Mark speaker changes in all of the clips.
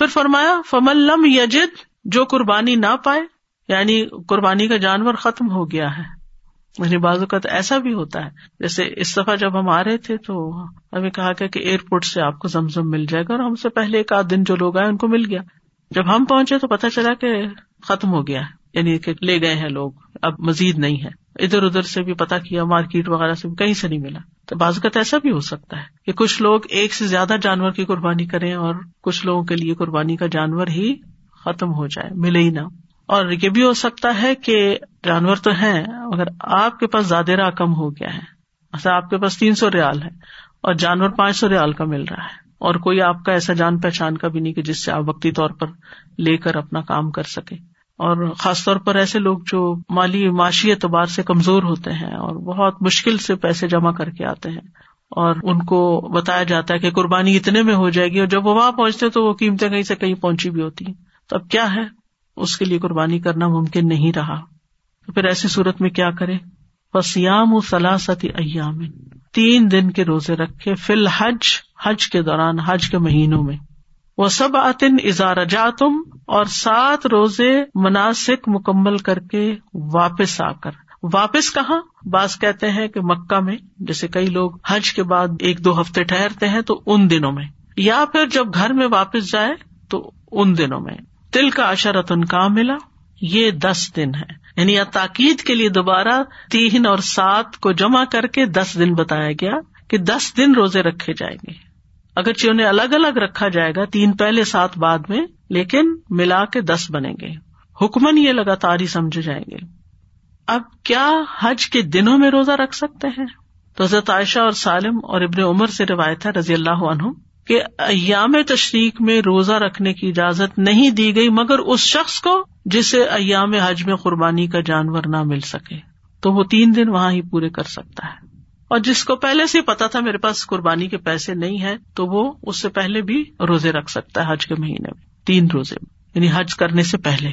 Speaker 1: پھر فرمایا فمل لم یجد، جو قربانی نہ پائے یعنی قربانی کا جانور ختم ہو گیا ہے۔ یعنی بعض اوقات ایسا بھی ہوتا ہے۔ جیسے اس دفعہ جب ہم آ رہے تھے تو ہمیں کہا گیا کہ ایئرپورٹ سے آپ کو زمزم مل جائے گا اور ہم سے پہلے ایک آدھ دن جو لوگ آئے، ان کو مل گیا۔ جب ہم پہنچے تو پتا چلا کہ ختم ہو گیا ہے۔ یعنی کہ لے گئے ہیں لوگ۔ اب مزید نہیں ہے۔ ادھر ادھر سے بھی پتا کیا، مارکیٹ وغیرہ سے بھی کہیں سے نہیں ملا۔ تو بعض اوقات ایسا بھی ہو سکتا ہے کہ کچھ لوگ ایک سے زیادہ جانور کی قربانی کریں اور کچھ لوگوں کے لیے قربانی کا جانور ہی ختم ہو جائے، ملے ہی نہ۔ اور یہ بھی ہو سکتا ہے کہ جانور تو ہیں اگر آپ کے پاس زیادہ کم ہو گیا ہے۔ ایسا آپ کے پاس تین سو ریال ہے اور جانور پانچ سو ریال کا مل رہا ہے۔ اور کوئی آپ کا ایسا جان پہچان کا بھی نہیں کہ جس سے آپ وقتی طور پر لے کر اپنا کام کر سکے اور خاص طور پر ایسے لوگ جو مالی معاشی اعتبار سے کمزور ہوتے ہیں اور بہت مشکل سے پیسے جمع کر کے آتے ہیں اور ان کو بتایا جاتا ہے کہ قربانی اتنے میں ہو جائے گی اور جب وہ وہاں پہنچتے تو وہ قیمتیں کہیں سے کہیں پہنچی بھی ہوتی ہیں۔ تو اب کیا ہے؟ اس کے لیے قربانی کرنا ممکن نہیں رہا۔ تو پھر ایسی صورت میں کیا کرے؟ وسیام سلاستی ایام تین دن کے روزے رکھے۔ فی الحج، حج کے دوران، حج کے مہینوں میں۔ وہ سب آتن ازارا جاتم اور سات روزے مناسب مکمل کر کے واپس آ کر۔ واپس کہاں؟ بعض کہتے ہیں کہ مکہ میں، جیسے کئی لوگ حج کے بعد ایک دو ہفتے ٹہرتے ہیں تو ان دنوں میں۔ یا پھر جب گھر میں واپس جائے تو ان دنوں میں۔ تل کا اشرتن کا ملا یہ دس دن ہے یعنی تاکید کے لیے دوبارہ تین اور سات کو جمع کر کے دس دن بتایا گیا کہ دس دن روزے رکھے جائیں گے۔ اگرچہ انہیں الگ الگ رکھا جائے گا، تین پہلے سات بعد میں، لیکن ملا کے دس بنے گے۔ حکمن یہ لگاتار ہی سمجھے جائیں گے۔ اب کیا حج کے دنوں میں روزہ رکھ سکتے ہیں؟ تو حضرت عائشہ اور سالم اور ابن عمر سے روایت ہے رضی اللہ عنہ کہ ایام تشریق میں روزہ رکھنے کی اجازت نہیں دی گئی، مگر اس شخص کو جسے ایام حج میں قربانی کا جانور نہ مل سکے۔ تو وہ تین دن وہاں ہی پورے کر سکتا ہے۔ اور جس کو پہلے سے پتا تھا میرے پاس قربانی کے پیسے نہیں ہے تو وہ اس سے پہلے بھی روزے رکھ سکتا ہے حج کے مہینے میں، تین روزے میں یعنی حج کرنے سے پہلے۔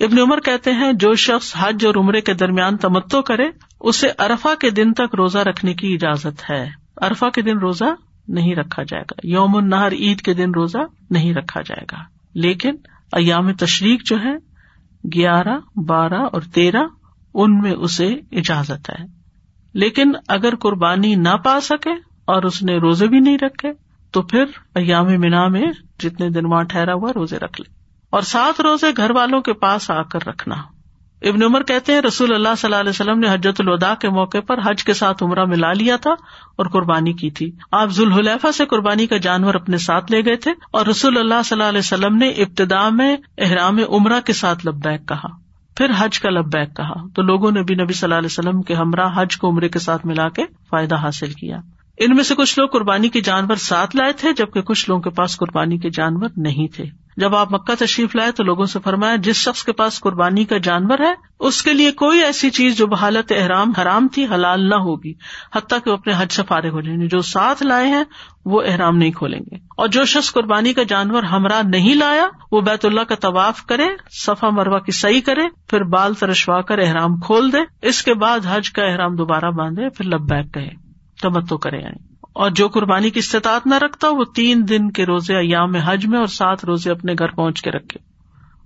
Speaker 1: ابن عمر کہتے ہیں، جو شخص حج اور عمرے کے درمیان تمتو کرے، اسے ارفا کے دن تک روزہ رکھنے کی اجازت ہے۔ ارفا کے دن روزہ نہیں رکھا جائے گا۔ یوم النہر، عید کے دن روزہ نہیں رکھا جائے گا۔ لیکن ایام تشریق جو ہے، گیارہ، بارہ اور تیرہ، ان میں اسے اجازت ہے۔ لیکن اگر قربانی نہ پا سکے اور اس نے روزے بھی نہیں رکھے، تو پھر ایام مینا میں جتنے دن وہاں ٹھہرا ہوا روزے رکھ لے۔ اور سات روزے گھر والوں کے پاس آ کر رکھنا۔ ابن عمر کہتے ہیں، رسول اللہ صلی اللہ علیہ وسلم نے حجت الوداع کے موقع پر حج کے ساتھ عمرہ ملا لیا تھا اور قربانی کی تھی۔ آپ ذوالحلیفہ سے قربانی کا جانور اپنے ساتھ لے گئے تھے اور رسول اللہ صلی اللہ علیہ وسلم نے ابتدا میں احرام عمرہ کے ساتھ لبیک کہا۔ پھر حج کا لبیک کہا۔ تو لوگوں نے بھی نبی صلی اللہ علیہ وسلم کے ہمراہ حج کو عمرے کے ساتھ ملا کے فائدہ حاصل کیا۔ ان میں سے کچھ لوگ قربانی کے جانور ساتھ لائے تھے، جبکہ کچھ لوگوں کے پاس قربانی کے جانور نہیں تھے۔ جب آپ مکہ تشریف لائے تو لوگوں سے فرمایا، جس شخص کے پاس قربانی کا جانور ہے، اس کے لیے کوئی ایسی چیز جو بحالت احرام حرام تھی حلال نہ ہوگی، حتیٰ کہ وہ اپنے حج سے فارغ ہو جائیں گے۔ جو ساتھ لائے ہیں، وہ احرام نہیں کھولیں گے۔ اور جو شخص قربانی کا جانور ہمراہ نہیں لایا، وہ بیت اللہ کا طواف کرے صفا مروا کی صحیح کرے پھر بال ترشوا کر احرام کھول دے اس کے بعد حج کا احرام دوبارہ باندھے پھر لبیک کہے تمتو کرے یعنی۔ اور جو قربانی کی استطاعت نہ رکھتا وہ تین دن کے روزے ایام حج میں اور سات روزے اپنے گھر پہنچ کے رکھے۔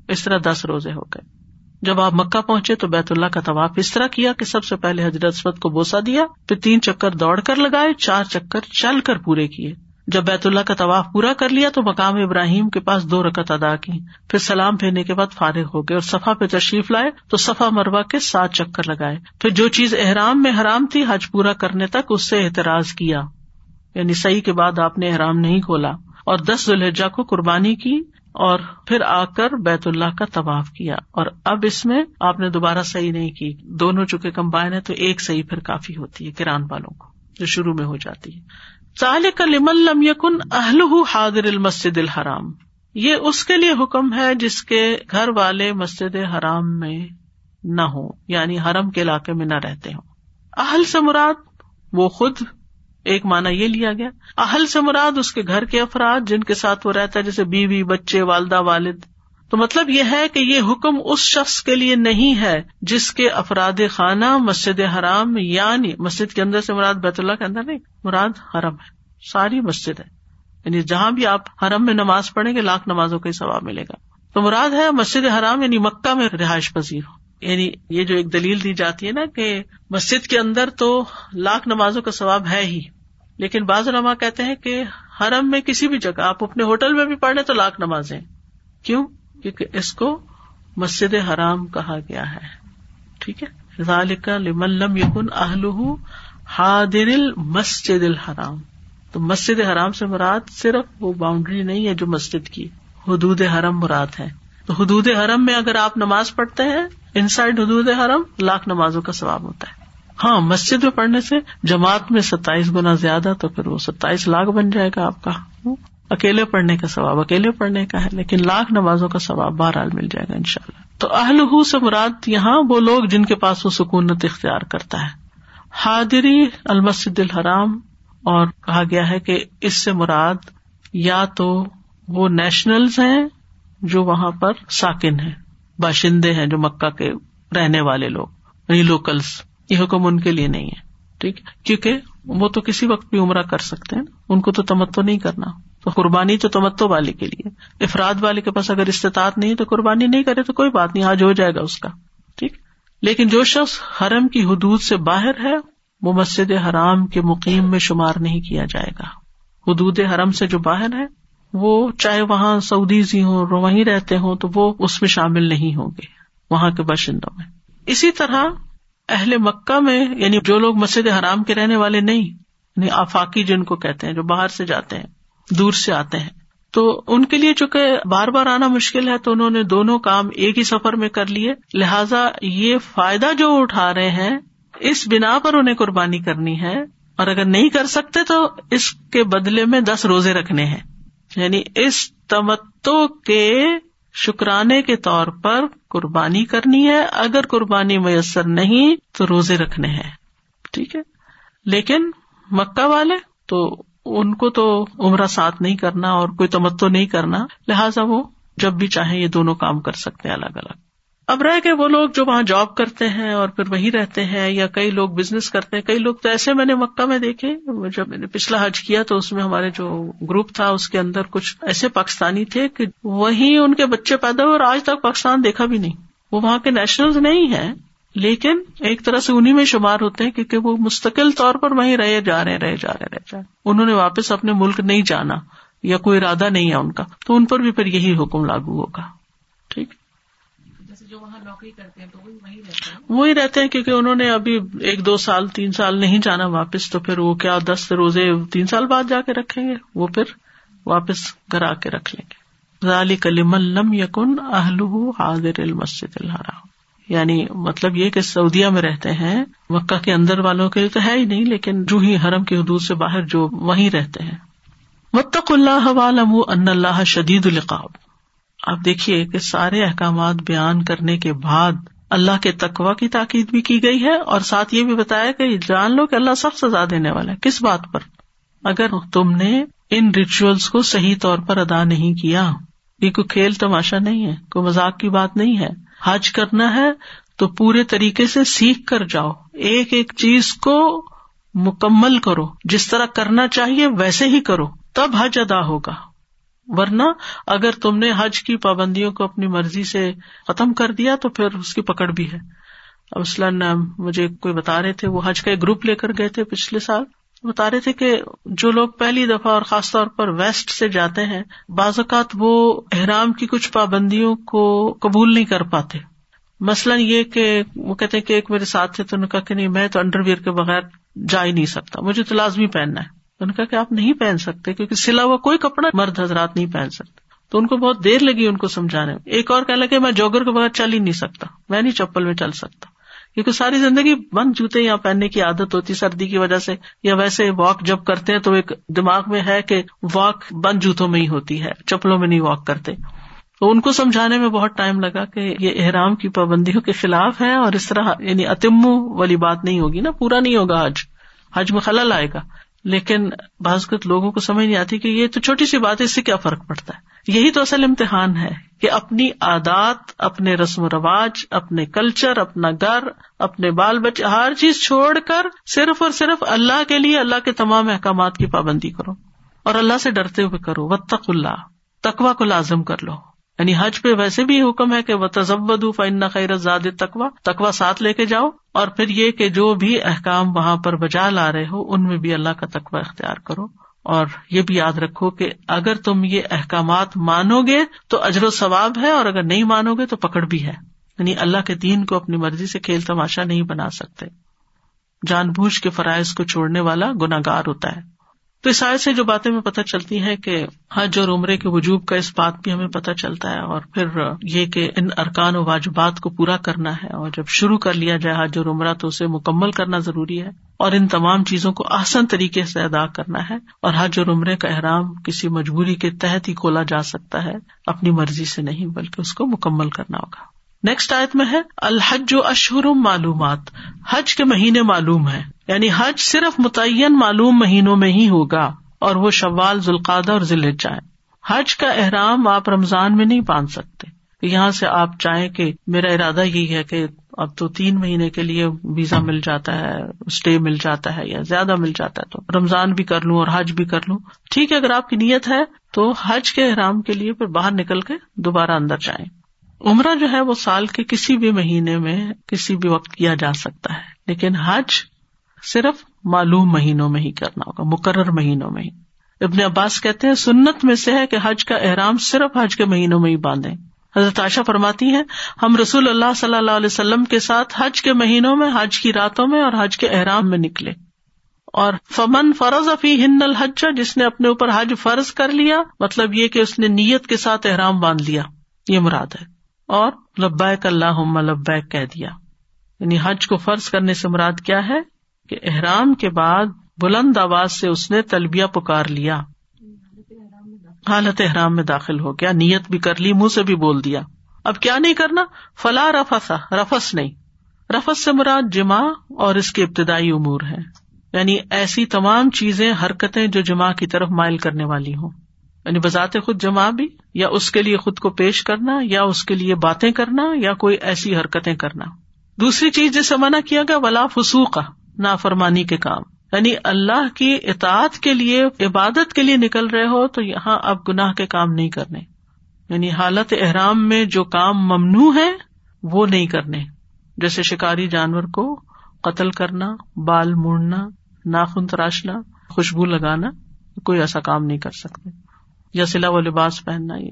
Speaker 1: اس طرح دس روزے ہو گئے۔ جب آپ مکہ پہنچے تو بیت اللہ کا طواف اس طرح کیا کہ سب سے پہلے حضرت اسود کو بوسا دیا، پھر تین چکر دوڑ کر لگائے، چار چکر چل کر پورے کیے۔ جب بیت اللہ کا طواف پورا کر لیا تو مقام ابراہیم کے پاس دو رکت ادا کی۔ پھر سلام پھیرنے کے بعد فارغ ہو گئے اور صفا پہ تشریف لائے تو صفا مروا کے سات چکر لگائے۔ پھر جو چیز احرام میں حرام تھی حج پورا کرنے تک اس سے احتراض کیا۔ یعنی صحیح کے بعد آپ نے احرام نہیں کھولا اور دس ذوالحجہ کو قربانی کی اور پھر آ کر بیت اللہ کا طواف کیا اور اب اس میں آپ نے دوبارہ صحیح نہیں کی دونوں چکے کمبائن ہے تو ایک صحیح پھر کافی ہوتی ہے کران والوں کو جو شروع میں ہو جاتی ہے۔ کا لمل لم یقن اہل حاضر المسد الحرام۔ یہ اس کے لیے حکم ہے جس کے گھر والے مسجد حرام میں نہ ہو یعنی حرم کے علاقے میں نہ رہتے ہوں۔ اہل سے مراد وہ خود ایک مانا یہ لیا گیا، اہل سے مراد اس کے گھر کے افراد جن کے ساتھ وہ رہتا ہے، جیسے بیوی، بچے، والدہ، والد۔ تو مطلب یہ ہے کہ یہ حکم اس شخص کے لیے نہیں ہے جس کے افراد خانہ مسجد حرام یعنی مسجد کے اندر سے مراد بیت اللہ کے اندر نہیں، مراد حرم ہے، ساری مسجد ہے۔ یعنی جہاں بھی آپ حرم میں نماز پڑھیں گے، لاکھ نمازوں کا ثواب ملے گا۔ تو مراد ہے مسجد حرام یعنی مکہ میں رہائش پذیر۔ ہو یعنی یہ جو ایک دلیل دی جاتی ہے نا کہ مسجد کے اندر تو لاکھ نمازوں کا ثواب ہے ہی۔ لیکن بعض علماء کہتے ہیں کہ حرم میں کسی بھی جگہ آپ اپنے ہوٹل میں بھی پڑھیں تو لاکھ نمازیں۔ کیوں؟ کیونکہ اس کو مسجد حرام کہا گیا ہے۔ ٹھیک ہے؟ لم یقن اہل حادر مسجد الحرام۔ تو مسجد حرام سے مراد صرف وہ باؤنڈری نہیں ہے جو مسجد کی حدود حرم مراد ہے تو حدود حرم میں اگر آپ نماز پڑھتے ہیں ان سائڈ حدود حرم لاکھ نمازوں کا ثواب ہوتا ہے۔ ہاں مسجد میں پڑھنے سے جماعت میں ستائیس گنا زیادہ تو پھر وہ ستائیس لاکھ بن جائے گا آپ کا۔ اکیلے پڑھنے کا ثواب، اکیلے پڑھنے کا ہے، لیکن لاکھ نمازوں کا ثواب بہرحال مل جائے گا ان شاء اللہ تو اہل سے مراد یہاں وہ لوگ جن کے پاس وہ سکونت اختیار کرتا ہے۔ حاضری المسد الحرام، اور کہا گیا ہے کہ اس سے مراد یا تو وہ نیشنلز ہیں جو وہاں پر ساکن ہیں، باشندے ہیں جو مکہ کے رہنے والے لوگ یعنی لوکلس یہ حکم ان کے لیے نہیں ہے، ٹھیک کیونکہ وہ تو کسی وقت بھی عمرہ کر سکتے ہیں، ان کو تو تمتو نہیں کرنا۔ تو قربانی تو تمتو والے کے لیے۔ افراد والے کے پاس اگر استطاعت نہیں تو قربانی نہیں کرے تو کوئی بات نہیں، آج ہو جائے گا اس کا، ٹھیک؟ لیکن جو شخص حرم کی حدود سے باہر ہے، وہ مسجد حرام کے مقیم میں شمار نہیں کیا جائے گا۔ حدود حرم سے جو باہر ہے، وہ چاہے وہاں سعودیز ہی ہوں وہیں رہتے ہوں، تو وہ اس میں شامل نہیں ہوں گے، وہاں کے باشندوں میں۔ اسی طرح اہل مکہ میں یعنی جو لوگ مسجد حرام کے رہنے والے نہیں یعنی آفاقی جن کو کہتے ہیں، جو باہر سے جاتے ہیں، دور سے آتے ہیں۔ تو ان کے لیے چونکہ بار بار آنا مشکل ہے، تو انہوں نے دونوں کام ایک ہی سفر میں کر لیے۔ لہذا یہ فائدہ جو اٹھا رہے ہیں، اس بنا پر انہیں قربانی کرنی ہے۔ اور اگر نہیں کر سکتے تو اس کے بدلے میں دس روزے رکھنے ہیں۔ یعنی اس تمتو کے شکرانے کے طور پر قربانی کرنی ہے۔ اگر قربانی میسر نہیں تو روزے رکھنے ہیں۔ ٹھیک ہے۔ لیکن مکہ والے تو ان کو تو عمرہ ساتھ نہیں کرنا اور کوئی تمتو نہیں کرنا۔ لہٰذا وہ جب بھی چاہیں یہ دونوں کام کر سکتے ہیں الگ الگ۔ اب رہ کے وہ لوگ جو وہاں جاب کرتے ہیں اور پھر وہیں رہتے ہیں یا کئی لوگ بزنس کرتے ہیں، کئی لوگ تو ایسے میں نے مکہ میں دیکھے، جب میں نے پچھلا حج کیا تو اس میں ہمارے جو گروپ تھا اس کے اندر کچھ ایسے پاکستانی تھے کہ وہیں ان کے بچے پیدا ہوئے اور آج تک پاکستان دیکھا بھی نہیں۔ وہ وہاں کے نیشنل نہیں ہے لیکن ایک طرح سے انہیں میں شمار ہوتے ہیں کیونکہ وہ مستقل طور پر وہیں رہے، جا رہے رہے، جا رہے رہ جا رہے۔ انہوں نے واپس اپنے ملک نہیں جانا یا کوئی ارادہ نہیں ہے ان کا، تو ان پر بھی پھر یہی حکم لاگو ہوگا۔ جو وہاں نوکری کرتے ہیں تو وہی رہتے ہیں۔ کیونکہ انہوں نے ابھی ایک دو سال، تین سال نہیں جانا واپس، تو پھر وہ کیا دس روزے تین سال بعد جا کے رکھیں گے؟ وہ پھر واپس گھر آ کے رکھ لیں گے۔ کلیم الم یقن اہل حاضر المسد الحرام۔ یعنی مطلب یہ کہ سعودیہ میں رہتے ہیں، مکہ کے اندر والوں کے لیے تو ہے ہی نہیں، لیکن جو ہی حرم کی حدود سے باہر جو وہیں رہتے ہیں۔ متق اللہ ان اللہ شدید القاب آپ دیکھیے کہ سارے احکامات بیان کرنے کے بعد اللہ کے تقوا کی تاکید بھی کی گئی ہے اور ساتھ یہ بھی بتایا کہ جان لو کہ اللہ سب سزا دینے والا ہے۔ کس بات پر؟ اگر تم نے ان ریچولس کو صحیح طور پر ادا نہیں کیا، یہ کوئی کھیل تماشا نہیں ہے، کوئی مزاق کی بات نہیں ہے۔ حج کرنا ہے تو پورے طریقے سے سیکھ کر جاؤ۔ ایک ایک چیز کو مکمل کرو۔ جس طرح کرنا چاہیے ویسے ہی کرو۔ تب حج ادا ہوگا۔ ورنہ اگر تم نے حج کی پابندیوں کو اپنی مرضی سے ختم کر دیا تو پھر اس کی پکڑ بھی ہے۔ اب اسلم مجھے کوئی بتا رہے تھے، وہ حج کا ایک گروپ لے کر گئے تھے پچھلے سال۔ بتا رہے تھے کہ جو لوگ پہلی دفعہ اور خاص طور پر ویسٹ سے جاتے ہیں، بعض اوقات وہ احرام کی کچھ پابندیوں کو قبول نہیں کر پاتے۔ مثلاً یہ کہ وہ کہتے ہیں کہ ایک میرے ساتھ تھے تو انہوں نے کہا کہ نہیں، میں تو انڈر ویئر کے بغیر جا ہی نہیں سکتا، مجھے تو لازمی پہننا ہے۔ ان کا کہ آپ نہیں پہن سکتے کیونکہ سلا ہوا کوئی کپڑا مرد حضرات نہیں پہن سکتے۔ تو ان کو بہت دیر لگی ان کو سمجھانے میں۔ ایک اور کہ لگے میں جوگر کے بغیر چل ہی نہیں سکتا۔ میں نہیں چپل میں چل سکتا۔ کیونکہ ساری زندگی بند جوتے یہاں پہننے کی عادت ہوتی، سردی کی وجہ سے، یا ویسے واک جب کرتے ہیں تو ایک دماغ میں ہے کہ واک بند جوتوں میں ہی ہوتی ہے، چپلوں میں نہیں واک کرتے۔ تو ان کو سمجھانے میں بہت ٹائم لگا کہ یہ احرام کی پابندیوں کے خلاف ہے اور اس طرح یعنی اتمو والی بات نہیں ہوگی نا، پورا نہیں ہوگا حج۔ حج میں خلل آئے گا۔ لیکن بعض لوگوں کو سمجھ نہیں آتی کہ یہ تو چھوٹی سی بات ہے، اس سے کیا فرق پڑتا ہے؟ یہی تو اصل امتحان ہے کہ اپنی عادات، اپنے رسم و رواج، اپنے کلچر، اپنا گھر، اپنے بال بچے، ہر چیز چھوڑ کر صرف اور صرف اللہ کے لیے، اللہ کے تمام احکامات کی پابندی کرو اور اللہ سے ڈرتے ہوئے کرو و تق اللہ تقوا کو لازم کر لو۔ یعنی حج پہ ویسے بھی حکم ہے کہ وہ تزبد فن خیر زاد تقوا تقوا ساتھ لے کے جاؤ اور پھر یہ کہ جو بھی احکام وہاں پر بجا لا رہے ہو، ان میں بھی اللہ کا تقوی اختیار کرو۔ اور یہ بھی یاد رکھو کہ اگر تم یہ احکامات مانو گے تو اجر و ثواب ہے، اور اگر نہیں مانو گے تو پکڑ بھی ہے۔ یعنی اللہ کے دین کو اپنی مرضی سے کھیل تماشا نہیں بنا سکتے۔ جان بوجھ کے فرائض کو چھوڑنے والا گناگار ہوتا ہے۔ تو اس آئے سے جو باتیں ہمیں پتہ چلتی ہیں کہ حج اور عمرے کے وجوب کا اس بات بھی ہمیں پتہ چلتا ہے اور پھر یہ کہ ان ارکان و واجبات کو پورا کرنا ہے اور جب شروع کر لیا جائے حج اور عمرہ تو اسے مکمل کرنا ضروری ہے اور ان تمام چیزوں کو آسان طریقے سے ادا کرنا ہے اور حج اور عمرے کا احرام کسی مجبوری کے تحت ہی کھولا جا سکتا ہے اپنی مرضی سے نہیں بلکہ اس کو مکمل کرنا ہوگا۔ نیکسٹ آیت میں ہے، الحج و اشہر معلومات. حج کے مہینے معلوم ہے یعنی حج صرف متعین معلوم مہینوں میں ہی ہوگا اور وہ شوال ذوالقادہ اور ضلع جائیں حج کا احرام آپ رمضان میں نہیں باندھ سکتے. یہاں سے آپ چاہیں کہ میرا ارادہ یہی ہے کہ اب تو تین مہینے کے لیے ویزا مل جاتا ہے اسٹے مل جاتا ہے یا زیادہ مل جاتا ہے تو رمضان بھی کر لوں اور حج بھی کر لوں. ٹھیک ہے، اگر آپ کی نیت ہے تو حج کے احرام کے لیے پھر باہر نکل کے دوبارہ اندر جائیں۔ عمرہ جو ہے وہ سال کے کسی بھی مہینے میں کسی بھی وقت کیا جا سکتا ہے، لیکن حج صرف معلوم مہینوں میں ہی کرنا ہوگا، مقرر مہینوں میں ہی۔ ابن عباس کہتے ہیں، سنت میں سے ہے کہ حج کا احرام صرف حج کے مہینوں میں ہی باندھے حضرت عائشہ فرماتی ہیں، ہم رسول اللہ صلی اللہ علیہ وسلم کے ساتھ حج کے مہینوں میں، حج کی راتوں میں اور حج کے احرام میں نکلے۔ اور فمن فرض افی ہند الحج، جس نے اپنے اوپر حج فرض کر لیا مطلب یہ کہ اس نے نیت کے ساتھ احرام باندھ لیا، یہ مراد ہے۔ اور لبیک اللہ لبیک کہہ دیا۔ یعنی حج کو فرض کرنے سے مراد کیا ہے؟ کہ احرام کے بعد بلند آواز سے اس نے تلبیا پکار لیا۔ حالت احرام میں داخل ہو گیا۔ نیت بھی کر لی، منہ سے بھی بول دیا۔ اب کیا نہیں کرنا؟ فلاں رفسا رفس نہیں۔ رفس سے مراد جمع اور اس کے ابتدائی امور ہے یعنی ایسی تمام چیزیں، حرکتیں جو جمع کی طرف مائل کرنے والی ہوں۔ یعنی بذات خود جمع بھی، یا اس کے لیے خود کو پیش کرنا، یا اس کے لیے باتیں کرنا، یا کوئی ایسی حرکتیں کرنا۔ دوسری چیز جسے منع کیا گیا، ولا فسوق، نافرمانی کے کام۔ یعنی اللہ کی اطاعت کے لیے، عبادت کے لیے نکل رہے ہو، تو یہاں اب گناہ کے کام نہیں کرنے۔ یعنی حالت احرام میں جو کام ممنوع ہے، وہ نہیں کرنے۔ جیسے شکاری جانور کو قتل کرنا، بال موڑنا، ناخن تراشنا، خوشبو لگانا، کوئی ایسا کام نہیں کر سکتے۔ یا سلا و لباس پہننا، یہ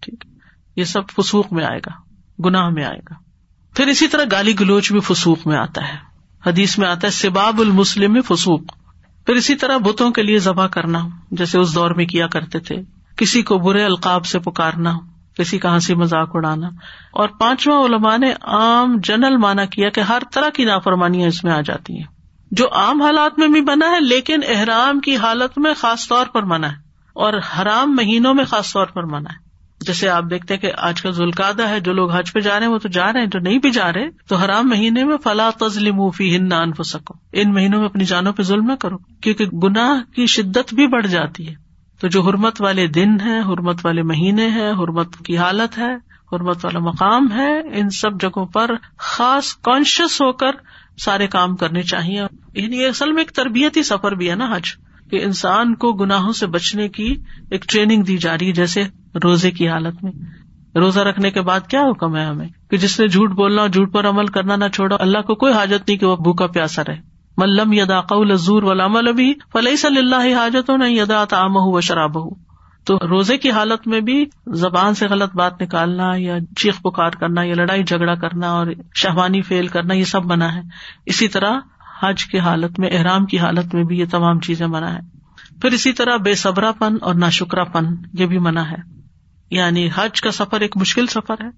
Speaker 1: ٹھیک یہ سب فسوخ میں آئے گا، گناہ میں آئے گا۔ پھر اسی طرح گالی گلوچ بھی فسوخ میں آتا ہے۔ حدیث میں آتا ہے، سباب المسلم میں فسوق۔ پھر اسی طرح بتوں کے لیے ذبح کرنا، جیسے اس دور میں کیا کرتے تھے۔ کسی کو برے القاب سے پکارنا، کسی کا ہنسی مذاق اڑانا۔ اور پانچواں علماء نے عام جنرل مانا کیا کہ ہر طرح کی نافرمانیاں اس میں آ جاتی ہیں۔ جو عام حالات میں بھی بنا ہے، لیکن احرام کی حالت میں خاص طور پر منع ہے۔ اور حرام مہینوں میں خاص طور پر منع ہے۔ جیسے آپ دیکھتے ہیں کہ آج کل ذوالقادہ ہے، جو لوگ حج پہ جا رہے ہیں، وہ تو جا رہے ہیں، جو نہیں بھی جا رہے، تو حرام مہینے میں فلاں تزلم فی ہند نان سکو ان مہینوں میں اپنی جانوں پہ ظلم نہ کرو، کیونکہ گناہ کی شدت بھی بڑھ جاتی ہے۔ تو جو حرمت والے دن ہے حرمت والے مہینے ہیں، حرمت کی حالت ہے، حرمت والا مقام ہے، ان سب جگہوں پر خاص کانشیس ہو کر سارے کام کرنے چاہیے۔ یعنی اصل میں ایک تربیتی سفر بھی ہے نا حج۔ کہ انسان کو گناہوں سے بچنے کی ایک ٹریننگ دی جا رہی ہے، جیسے روزے کی حالت میں۔ روزہ رکھنے کے بعد کیا حکم ہے ہمیں؟ کہ جس نے جھوٹ بولنا اور جھوٹ پر عمل کرنا نہ چھوڑا، اللہ کو کوئی حاجت نہیں کہ وہ بھوکا پیاسا رہے۔ ملم یدا قول زور ولام ابھی فلح صلی اللہ حاجت ہو نہ یدا تعام ہو و شراب ہو تو روزے کی حالت میں بھی زبان سے غلط بات نکالنا یا چیخ پکار کرنا یا لڑائی جھگڑا کرنا اور شہوانی فیل کرنا، یہ سب بنا ہے۔ اسی طرح حج کی حالت میں، احرام کی حالت میں بھی یہ تمام چیزیں منع ہے پھر اسی طرح بے صبرا پن اور نا شکرا پن یہ بھی منع ہے۔ یعنی حج کا سفر ایک مشکل سفر ہے،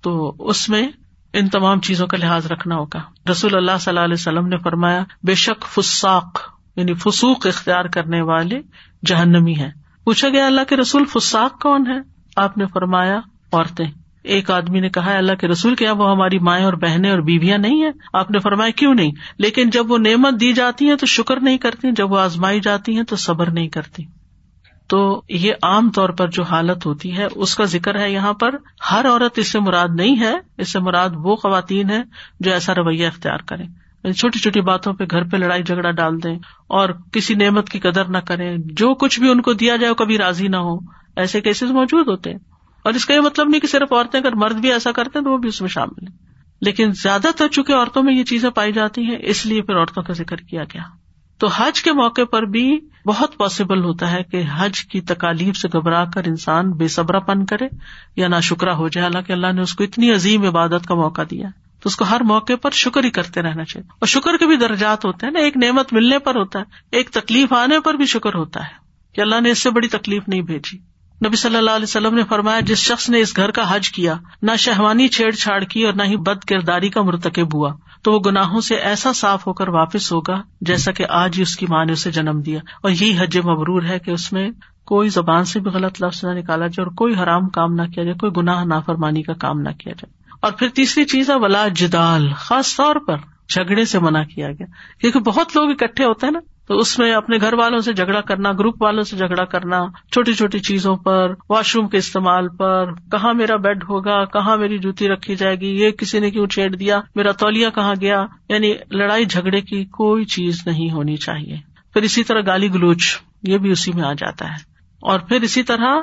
Speaker 1: تو اس میں ان تمام چیزوں کا لحاظ رکھنا ہوگا۔ رسول اللہ صلی اللہ علیہ وسلم نے فرمایا، بے شک فساق یعنی فسوق اختیار کرنے والے جہنمی ہے پوچھا گیا اللہ کے رسول، فساق کون ہے آپ نے فرمایا، عورتیں۔ ایک آدمی نے کہا اللہ کے رسول کیا، وہ ہماری مائیں اور بہنیں اور بیویاں نہیں ہے آپ نے فرمایا، کیوں نہیں؟ لیکن جب وہ نعمت دی جاتی ہے تو شکر نہیں کرتی، جب وہ آزمائی جاتی ہیں تو صبر نہیں کرتی۔ تو یہ عام طور پر جو حالت ہوتی ہے، اس کا ذکر ہے یہاں پر، ہر عورت اس سے مراد نہیں ہے، اس سے مراد وہ خواتین ہے جو ایسا رویہ اختیار کریں۔ یعنی چھوٹی چھوٹی باتوں پہ گھر پہ لڑائی جھگڑا ڈال دیں اور کسی نعمت کی قدر نہ کریں۔ جو کچھ بھی ان کو دیا جائے وہ کبھی راضی نہ ہو ایسے کیسز موجود ہوتے ہیں۔ اور اس کا یہ مطلب نہیں کہ صرف عورتیں اگر مرد بھی ایسا کرتے ہیں تو وہ بھی اس میں شامل ہیں۔ لیکن زیادہ تر چونکہ عورتوں میں یہ چیزیں پائی جاتی ہیں، اس لیے پھر عورتوں کا ذکر کیا گیا۔ تو حج کے موقع پر بھی بہت پاسبل ہوتا ہے کہ حج کی تکالیف سے گھبرا کر انسان بے صبرا پن کرے یا نہ شکرا ہو جائے۔ حالانکہ اللہ نے اس کو اتنی عظیم عبادت کا موقع دیا۔ تو اس کو ہر موقع پر شکر ہی کرتے رہنا چاہیے۔ اور شکر کے بھی درجات ہوتے ہیں نا، ایک نعمت ملنے پر ہوتا ہے، ایک تکلیف آنے پر بھی شکر ہوتا ہے کہ اللہ نے اس سے بڑی تکلیف نہیں بھیجی۔ نبی صلی اللہ علیہ وسلم نے فرمایا، جس شخص نے اس گھر کا حج کیا، نہ شہوانی چھیڑ چھاڑ کی اور نہ ہی بد کرداری کا مرتکب ہوا، تو وہ گناہوں سے ایسا صاف ہو کر واپس ہوگا جیسا کہ آج ہی اس کی ماں نے اسے جنم دیا۔ اور یہی حج مبرور ہے کہ اس میں کوئی زبان سے بھی غلط لفظ نہ نکالا جائے اور کوئی حرام کام نہ کیا جائے، کوئی گناہ نافرمانی کا کام نہ کیا جائے۔ اور پھر تیسری چیز ہے، ولا جدال، خاص طور پر جھگڑے سے منع کیا گیا۔ کیونکہ بہت لوگ اکٹھے ہوتے ہیں نا تو اس میں اپنے گھر والوں سے جھگڑا کرنا، گروپ والوں سے جھگڑا کرنا، چھوٹی چھوٹی چیزوں پر، واش روم کے استعمال پر، کہاں میرا بیڈ ہوگا، کہاں میری جوتی رکھی جائے گی، یہ کسی نے کیوں چھیڑ دیا، میرا تولیا کہاں گیا؟ یعنی لڑائی جھگڑے کی کوئی چیز نہیں ہونی چاہیے۔ پھر اسی طرح گالی گلوچ، یہ بھی اسی میں آ جاتا ہے۔ اور پھر اسی طرح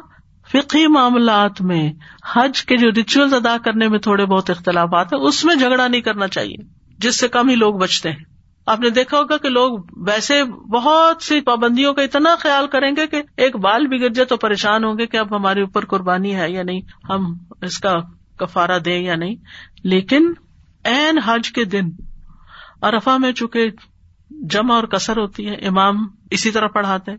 Speaker 1: فقی معاملات میں حج کے جو ریچول ادا کرنے میں تھوڑے بہت اختلافات ہیں، اس میں جھگڑا نہیں کرنا چاہیے، جس سے کم ہی لوگ بچتے ہیں۔ آپ نے دیکھا ہوگا کہ لوگ ویسے بہت سی پابندیوں کا اتنا خیال کریں گے کہ ایک بال بگڑ جائے تو پریشان ہوں گے کہ اب ہمارے اوپر قربانی ہے یا نہیں، ہم اس کا کفارا دیں یا نہیں۔ لیکن این حج کے دن ارفا میں چونکہ جمع اور کثر ہوتی ہے، امام اسی طرح پڑھاتے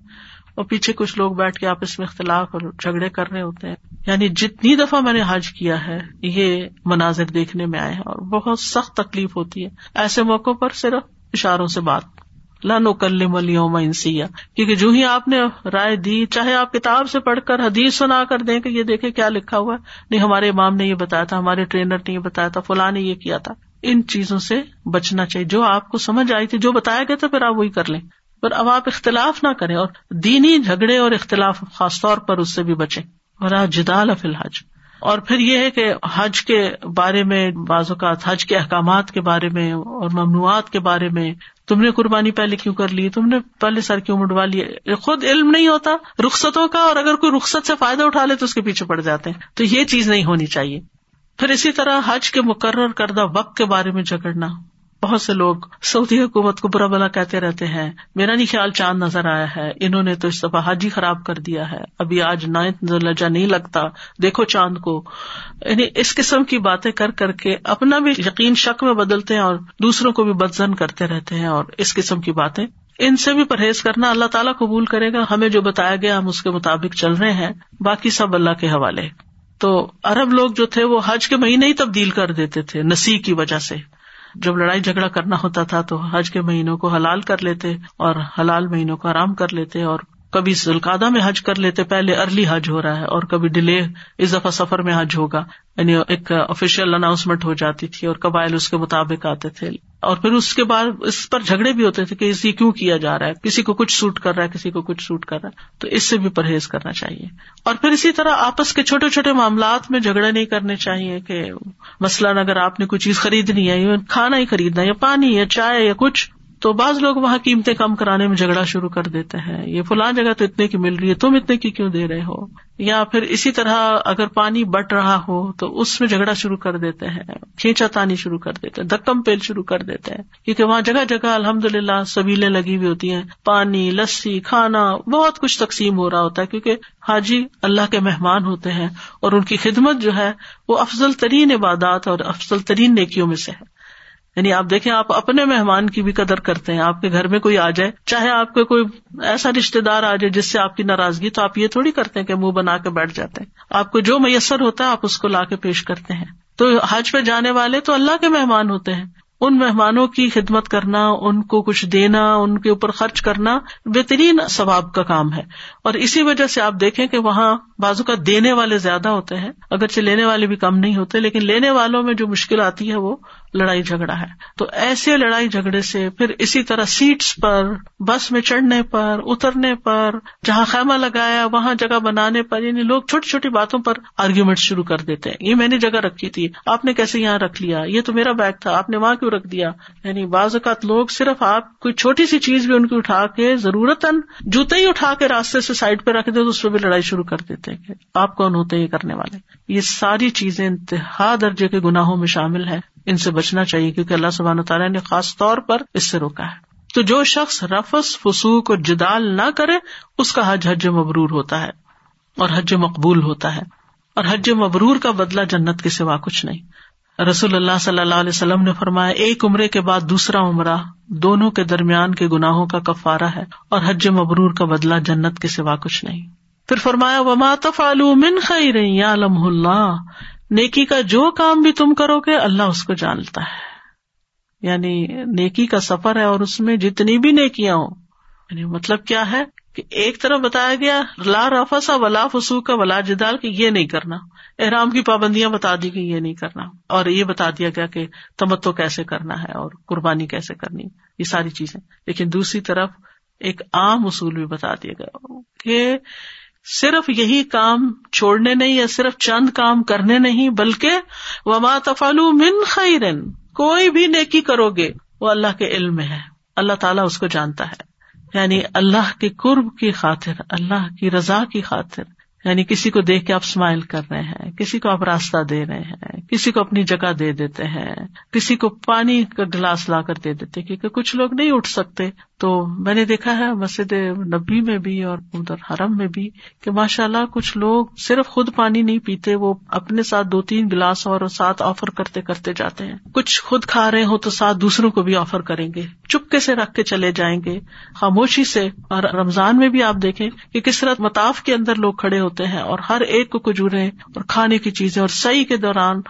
Speaker 1: اور پیچھے کچھ لوگ بیٹھ کے آپس میں اختلاف اور جھگڑے کر رہے ہوتے ہیں۔ یعنی جتنی دفعہ میں نے حج کیا ہے، یہ مناظر دیکھنے میں آئے ہیں اور بہت سخت تکلیف ہوتی ہے۔ ایسے موقع پر صرف اشاروں سے بات۔ لانو کل ملیوم انسیا کیونکہ جو ہی آپ نے رائے دی، چاہے آپ کتاب سے پڑھ کر حدیث سنا کر دیں کہ یہ دیکھے کیا لکھا ہوا نہیں، ہمارے امام نے یہ بتایا تھا، ہمارے ٹرینر نے یہ بتایا تھا، فلاں نے یہ کیا تھا۔ ان چیزوں سے بچنا چاہیے۔ جو آپ کو سمجھ آئی تھی، جو بتایا گیا تھا، پھر آپ وہی کر لیں۔ پر اب آپ اختلاف نہ کریں اور دینی جھگڑے اور اختلاف خاص طور پر اس سے بھی بچے اور جدال فی الحج۔ اور پھر یہ ہے کہ حج کے بارے میں بعض اوقات، حج کے احکامات کے بارے میں اور ممنوعات کے بارے میں تم نے قربانی پہلے کیوں کر لی؟ تم نے پہلے سر کیوں مڈوا لیے خود علم نہیں ہوتا، رخصتوں کا، اور اگر کوئی رخصت سے فائدہ اٹھا لے تو اس کے پیچھے پڑ جاتے ہیں۔ تو یہ چیز نہیں ہونی چاہیے۔ پھر اسی طرح حج کے مقرر کردہ وقت کے بارے میں جھگڑنا۔ بہت سے لوگ سعودی حکومت کو برا بلا کہتے رہتے ہیں، میرا نہیں خیال چاند نظر آیا ہے، انہوں نے تو اس دفعہ حج ہی خراب کر دیا ہے۔ ابھی آج نائنتھ لجا نہیں لگتا۔ دیکھو چاند کو۔ یعنی اس قسم کی باتیں کر کر کے اپنا بھی یقین شک میں بدلتے ہیں اور دوسروں کو بھی بدزن کرتے رہتے ہیں اور اس قسم کی باتیں۔ ان سے بھی پرہیز کرنا اللہ تعالیٰ قبول کرے گا۔ ہمیں جو بتایا گیا، ہم اس کے مطابق چل رہے ہیں۔ باقی سب اللہ کے حوالے۔ تو ارب لوگ جو تھے، وہ حج کے مہینے ہی تبدیل کر دیتے تھے نسی کی وجہ سے۔ جب لڑائی جھگڑا کرنا ہوتا تھا تو حج کے مہینوں کو حلال کر لیتے اور حلال مہینوں کو آرام کر لیتے اور کبھی ذلقادہ میں حج کر لیتے، پہلے ارلی حج ہو رہا ہے اور کبھی ڈیلے اس دفعہ سفر میں حج ہوگا۔ یعنی ایک آفیشیل اناؤنسمنٹ ہو جاتی تھی اور قبائل اس کے مطابق آتے تھے۔ اور پھر اس کے بعد اس پر جھگڑے بھی ہوتے تھے کہ اسی کیوں کیا جا رہا ہے؟ کسی کو کچھ سوٹ کر رہا ہے، کسی کو کچھ سوٹ کر رہا ہے۔ تو اس سے بھی پرہیز کرنا چاہیے۔ اور پھر اسی طرح آپس کے چھوٹے چھوٹے معاملات میں جھگڑے نہیں کرنے چاہیے کہ مثلاً اگر آپ نے کوئی چیز خریدنی ہے کھانا ہی خریدنا ہے یا پانی یا چائے یا کچھ تو بعض لوگ وہاں قیمتیں کم کرانے میں جھگڑا شروع کر دیتے ہیں۔ یہ فلاں جگہ تو اتنے کی مل رہی ہے، تم اتنے کی کیوں دے رہے ہو؟ یا پھر اسی طرح اگر پانی بٹ رہا ہو تو اس میں جھگڑا شروع کر دیتے ہیں، کھینچا تانی شروع کر دیتے ہیں دکم پیل شروع کر دیتے ہیں۔ کیونکہ وہاں جگہ جگہ الحمد للہ سبیلیں لگی ہوئی ہوتی ہیں۔ پانی، لسی، کھانا، بہت کچھ تقسیم ہو رہا ہوتا ہے۔ کیونکہ حاجی اللہ کے مہمان ہوتے ہیں اور ان کی خدمت جو ہے وہ افضل ترین عبادات اور افضل ترین نیکیوں میں سے ہے۔ یعنی آپ دیکھیں، آپ اپنے مہمان کی بھی قدر کرتے ہیں، آپ کے گھر میں کوئی آ جائے، چاہے آپ کے کوئی ایسا رشتے دار آ جائے جس سے آپ کی ناراضگی، تو آپ یہ تھوڑی کرتے ہیں کہ منہ بنا کے بیٹھ جاتے ہیں۔ آپ کو جو میسر ہوتا ہے، آپ اس کو لا کے پیش کرتے ہیں۔ تو حج پہ جانے والے تو اللہ کے مہمان ہوتے ہیں۔ ان مہمانوں کی خدمت کرنا، ان کو کچھ دینا، ان کے اوپر خرچ کرنا بہترین ثواب کا کام ہے۔ اور اسی وجہ سے آپ دیکھیں کہ وہاں بازو کا دینے والے زیادہ ہوتے ہیں۔ اگرچہ لینے والے بھی کم نہیں ہوتے، لیکن لینے والوں میں جو مشکل آتی ہے وہ لڑائی جھگڑا ہے۔ تو ایسے لڑائی جھگڑے سے پھر اسی طرح سیٹس پر، بس میں چڑھنے پر، اترنے پر، جہاں خیمہ لگایا، وہاں جگہ بنانے پر یعنی لوگ چھوٹی چھوٹی باتوں پر آرگیومنٹ شروع کر دیتے ہیں۔ یہ میں نے جگہ رکھی تھی، آپ نے کیسے یہاں رکھ لیا؟ یہ تو میرا بیگ تھا، آپ نے وہاں کیوں رکھ دیا؟ یعنی بعض اوقات لوگ صرف آپ کوئی چھوٹی سی چیز بھی ان کی اٹھا کے ضرورت جوتے ہی اٹھا کے راستے سے سائڈ پہ رکھ دے تو اس پہ بھی لڑائی شروع کر دیتے ہیں آپ کون ہوتے یہ کرنے والے؟ یہ ساری چیزیں انتہا درجے کے گناہوں میں شامل ہے ان سے بچنا چاہیے کیونکہ اللہ سبحانہ تعالیٰ نے خاص طور پر اس سے روکا ہے۔ تو جو شخص رفس، فسوق اور جدال نہ کرے، اس کا حج حج مبرور ہوتا ہے اور حج مقبول ہوتا ہے۔ اور حج مبرور کا بدلہ جنت کے سوا کچھ نہیں۔ رسول اللہ صلی اللہ علیہ وسلم نے فرمایا، ایک عمرے کے بعد دوسرا عمرہ دونوں کے درمیان کے گناہوں کا کفارہ ہے اور حج مبرور کا بدلہ جنت کے سوا کچھ نہیں۔ پھر فرمایا، وما من خیر یعلم اللہ نیکی کا جو کام بھی تم کرو گے، اللہ اس کو جانتا ہے۔ یعنی نیکی کا سفر ہے اور اس میں جتنی بھی نیکیاں ہوں۔ یعنی مطلب کیا ہے کہ ایک طرف بتایا گیا، لا رفسا ولا فسو کا ولا جدال، کہ یہ نہیں کرنا۔ احرام کی پابندیاں بتا دی گئی یہ نہیں کرنا۔ اور یہ بتا دیا گیا کہ تمتو کیسے کرنا ہے اور قربانی کیسے کرنی۔ یہ ساری چیزیں۔ لیکن دوسری طرف ایک عام اصول بھی بتا دیا گیا کہ صرف یہی کام چھوڑنے نہیں یا صرف چند کام کرنے نہیں، بلکہ وما تفالو من خیرن کوئی بھی نیکی کرو گے، وہ اللہ کے علم میں ہے۔ اللہ تعالیٰ اس کو جانتا ہے۔ یعنی اللہ کے قرب کی خاطر، اللہ کی رضا کی خاطر۔ یعنی کسی کو دیکھ کے آپ اسمائل کر رہے ہیں، کسی کو آپ راستہ دے رہے ہیں، کسی کو اپنی جگہ دے دیتے ہیں، کسی کو پانی کا گلاس لا کر دے دیتے کیونکہ کچھ لوگ نہیں اٹھ سکتے۔ تو میں نے دیکھا ہے مسجد نبی میں بھی اور ادھر حرم میں بھی کہ ماشاء اللہ کچھ لوگ صرف خود پانی نہیں پیتے، وہ اپنے ساتھ دو تین گلاس اور ساتھ آفر کرتے کرتے جاتے ہیں۔ کچھ خود کھا رہے ہو تو ساتھ دوسروں کو بھی آفر کریں گے، چپکے سے رکھ کے چلے جائیں گے۔ خاموشی سے اور رمضان میں بھی آپ دیکھیں کہ کس طرح متاف کے اندر لوگ کھڑے ہوتے ہیں اور ہر ایک کو کجورے اور کھانے کی چیزیں اور سعی کے دوران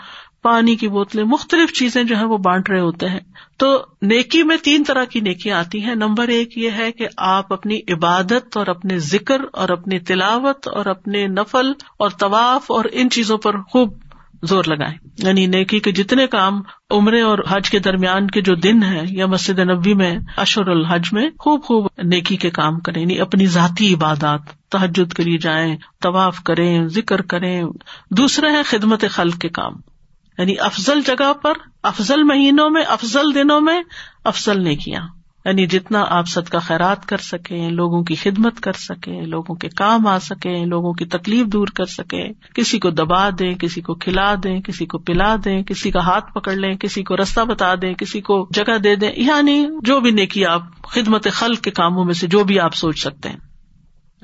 Speaker 1: پانی کی بوتلیں، مختلف چیزیں جو ہے وہ بانٹ رہے ہوتے ہیں۔ تو نیکی میں تین طرح کی نیکیاں آتی ہیں۔ نمبر ایک یہ ہے کہ آپ اپنی عبادت اور اپنے ذکر اور اپنی تلاوت اور اپنے نفل اور طواف اور ان چیزوں پر خوب زور لگائیں۔ یعنی نیکی کے جتنے کام عمرے اور حج کے درمیان کے جو دن ہے یا مسجد نبی میں اشور الحج میں خوب خوب نیکی کے کام کریں۔ یعنی اپنی ذاتی عبادات تحجد کے لیے جائیں، طواف کریں، ذکر کریں۔ دوسرے ہیں خدمت خلق کے کام۔ یعنی افضل جگہ پر، افضل مہینوں میں، افضل دنوں میں افضل نیکیاں یعنی جتنا آپ سد کا خیرات کر سکیں، لوگوں کی خدمت کر سکیں، لوگوں کے کام آ سکیں، لوگوں کی تکلیف دور کر سکیں۔ کسی کو دبا دیں، کسی کو کھلا دیں، کسی کو پلا دیں، کسی کا ہاتھ پکڑ لیں، کسی کو رستہ بتا دیں، کسی کو جگہ دے دیں۔ یعنی جو بھی نیکی آپ، خدمت خلق کے کاموں میں سے جو بھی آپ سوچ سکتے ہیں۔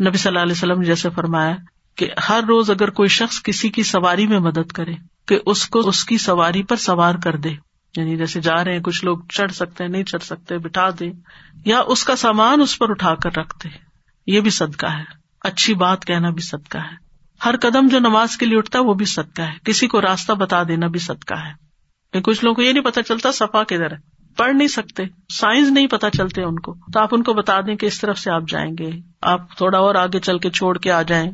Speaker 1: نبی صلی اللہ علیہ وسلم نے جیسے فرمایا کہ ہر روز اگر کوئی شخص کسی کی سواری میں مدد کرے کہ اس کو اس کی سواری پر سوار کر دے۔ یعنی جیسے جا رہے ہیں، کچھ لوگ چڑھ سکتے نہیں چڑھ سکتے، بٹھا دے یا اس کا سامان اس پر اٹھا کر رکھتے یہ بھی صدقہ ہے۔ اچھی بات کہنا بھی صدقہ ہے۔ ہر قدم جو نماز کے لیے اٹھتا ہے، وہ بھی صدقہ ہے۔ کسی کو راستہ بتا دینا بھی صدقہ ہے۔ کچھ لوگوں کو یہ نہیں پتا چلتا سفا کدھر ہے۔ پڑھ نہیں سکتے، سائنس نہیں پتا چلتے ان کو۔ تو آپ ان کو بتا دیں کہ اس طرف سے آپ جائیں گے۔ آپ تھوڑا اور آگے چل کے چھوڑ کے آ جائیں۔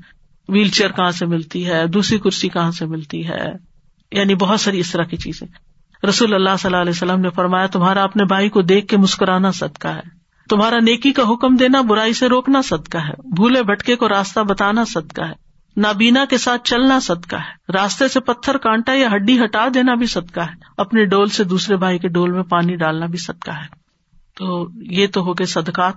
Speaker 1: ویل چیئر کہاں سے ملتی ہے؟ دوسری کرسی کہاں سے ملتی ہے؟ یعنی بہت ساری اس طرح کی چیزیں۔ رسول اللہ صلی اللہ علیہ وسلم نے فرمایا، تمہارا اپنے بھائی کو دیکھ کے مسکرانا صدقہ ہے۔ تمہارا نیکی کا حکم دینا، برائی سے روکنا صدقہ ہے۔ بھولے بٹکے کو راستہ بتانا صدقہ ہے۔ نابینا کے ساتھ چلنا صدقہ ہے۔ راستے سے پتھر کانٹا یا ہڈی ہٹا دینا بھی صدقہ ہے۔ اپنے ڈول سے دوسرے بھائی کے ڈول میں پانی ڈالنا بھی صدقہ ہے۔ تو یہ تو ہو گئے صدقات۔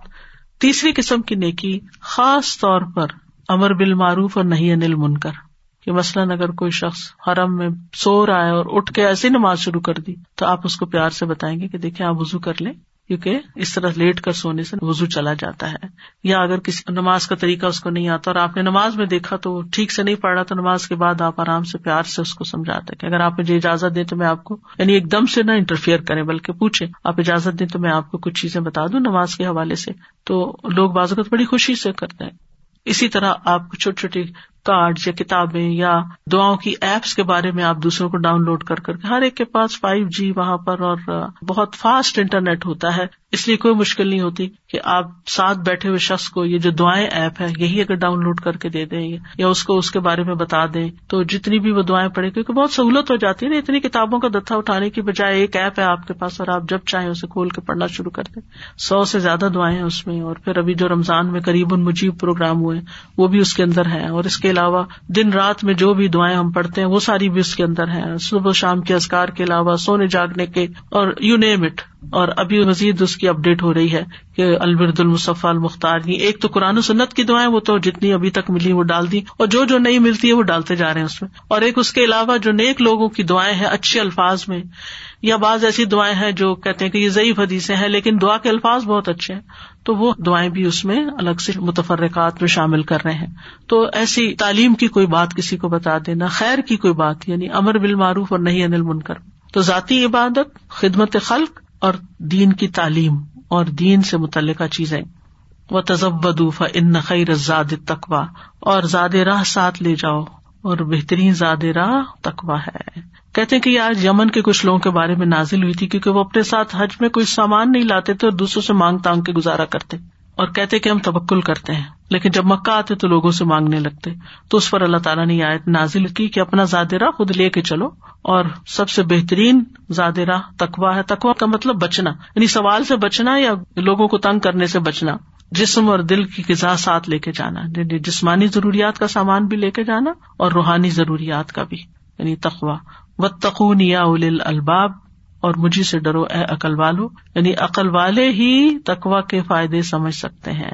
Speaker 1: تیسری قسم کی نیکی، خاص طور پر امر بال معروف اور نہیں انل منکر کہ مثلاً اگر کوئی شخص حرم میں سو رہا ہے اور اٹھ کے ایسی نماز شروع کر دی، تو آپ اس کو پیار سے بتائیں گے کہ دیکھیں آپ وزو کر لیں، کیونکہ اس طرح لیٹ کر سونے سے وزو چلا جاتا ہے۔ یا اگر کسی نماز کا طریقہ اس کو نہیں آتا اور آپ نے نماز میں دیکھا تو ٹھیک سے نہیں پڑھ رہا، تو نماز کے بعد آپ آرام سے پیار سے اس کو سمجھاتے کہ اگر آپ مجھے اجازت دیں تو میں آپ کو یعنی ایک دم سے نہ انٹرفیئر کریں، بلکہ پوچھے آپ اجازت دیں تو میں آپ کو کچھ چیزیں بتا دوں نماز کے حوالے سے۔ تو لوگ بازوقت بڑی خوشی سے کرتے ہیں۔ اسی طرح آپ کو چھوٹی چھوٹی کارڈ یا کتابیں یا دعاؤں کی ایپس کے بارے میں آپ دوسروں کو ڈاؤن لوڈ کر کر ہر ایک کے پاس فائیو جی وہاں پر اور بہت فاسٹ انٹرنیٹ ہوتا ہے، اس لیے کوئی مشکل نہیں ہوتی کہ آپ ساتھ بیٹھے ہوئے شخص کو یہ جو دعائیں ایپ ہے یہی اگر ڈاؤن لوڈ کر کے دے دیں یا اس کو اس کے بارے میں بتا دیں، تو جتنی بھی وہ دعائیں پڑھے کیونکہ بہت سہولت ہو جاتی ہے نا، اتنی کتابوں کا دتھا اٹھانے کی بجائے ایک ایپ ہے آپ کے پاس اور آپ جب چاہیں اسے کھول کے پڑھنا شروع کر دیں۔ سو سے زیادہ دعائیں ہیں اس میں اور پھر ابھی جو رمضان میں قریب مجیب پروگرام ہوئے، وہ بھی اس کے اندر ہے اور اس کے کے علاوہ دن رات میں جو بھی دعائیں ہم پڑھتے ہیں، وہ ساری بھی اس کے اندر ہیں۔ صبح شام کے ازکار کے علاوہ، سونے جاگنے کے اور یو نیم اٹ اور ابھی مزید اس کی اپڈیٹ ہو رہی ہے کہ البرد المصف المختار جی، ایک تو قرآن و سنت کی دعائیں، وہ تو جتنی ابھی تک ملی وہ ڈال دی۔ اور جو جو نہیں ملتی ہے، وہ ڈالتے جا رہے ہیں اس میں۔ اور ایک اس کے علاوہ جو نیک لوگوں کی دعائیں ہیں، اچھے الفاظ میں یا بعض ایسی دعائیں ہیں جو کہتے ہیں کہ یہ ضعیف حدیثیں ہیں، لیکن دعا کے الفاظ بہت اچھے ہیں۔ تو وہ دعائیں بھی اس میں الگ سے متفرقات میں شامل کر رہے ہیں۔ تو ایسی تعلیم کی کوئی بات کسی کو بتا دینا، خیر کی کوئی بات یعنی امر بال معروف اور نہیں انل منکر تو ذاتی عبادت، خدمت خلق اور دین کی تعلیم اور دین سے متعلقہ چیزیں۔ وہ تضبدوف ان خیر زاد تقوا اور زاد راہ ساتھ لے جاؤ اور بہترین زاد راہ تقوا ہے۔ کہتے کہ یہ آج یمن کے کچھ لوگوں کے بارے میں نازل ہوئی تھی کیونکہ وہ اپنے ساتھ حج میں کوئی سامان نہیں لاتے تھے اور دوسروں سے مانگ تانگ کے گزارا کرتے اور کہتے کہ ہم تبکل کرتے ہیں۔ لیکن جب مکہ آتے تو لوگوں سے مانگنے لگتے۔ تو اس پر اللہ تعالیٰ نے آیت نازل کی کہ اپنا زادرہ خود لے کے چلو اور سب سے بہترین زادرہ تکوا ہے۔ تکوا کا مطلب بچنا یعنی سوال سے بچنا یا لوگوں کو تنگ کرنے سے بچنا۔ جسم اور دل کی غذا ساتھ لے کے جانا یعنی جسمانی ضروریات کا سامان بھی لے کے جانا اور روحانی ضروریات کا بھی یعنی تخوا و یا اول الباب اور مجھے سے ڈرو اے عقل والو یعنی عقل والے ہی تقوا کے فائدے سمجھ سکتے ہیں۔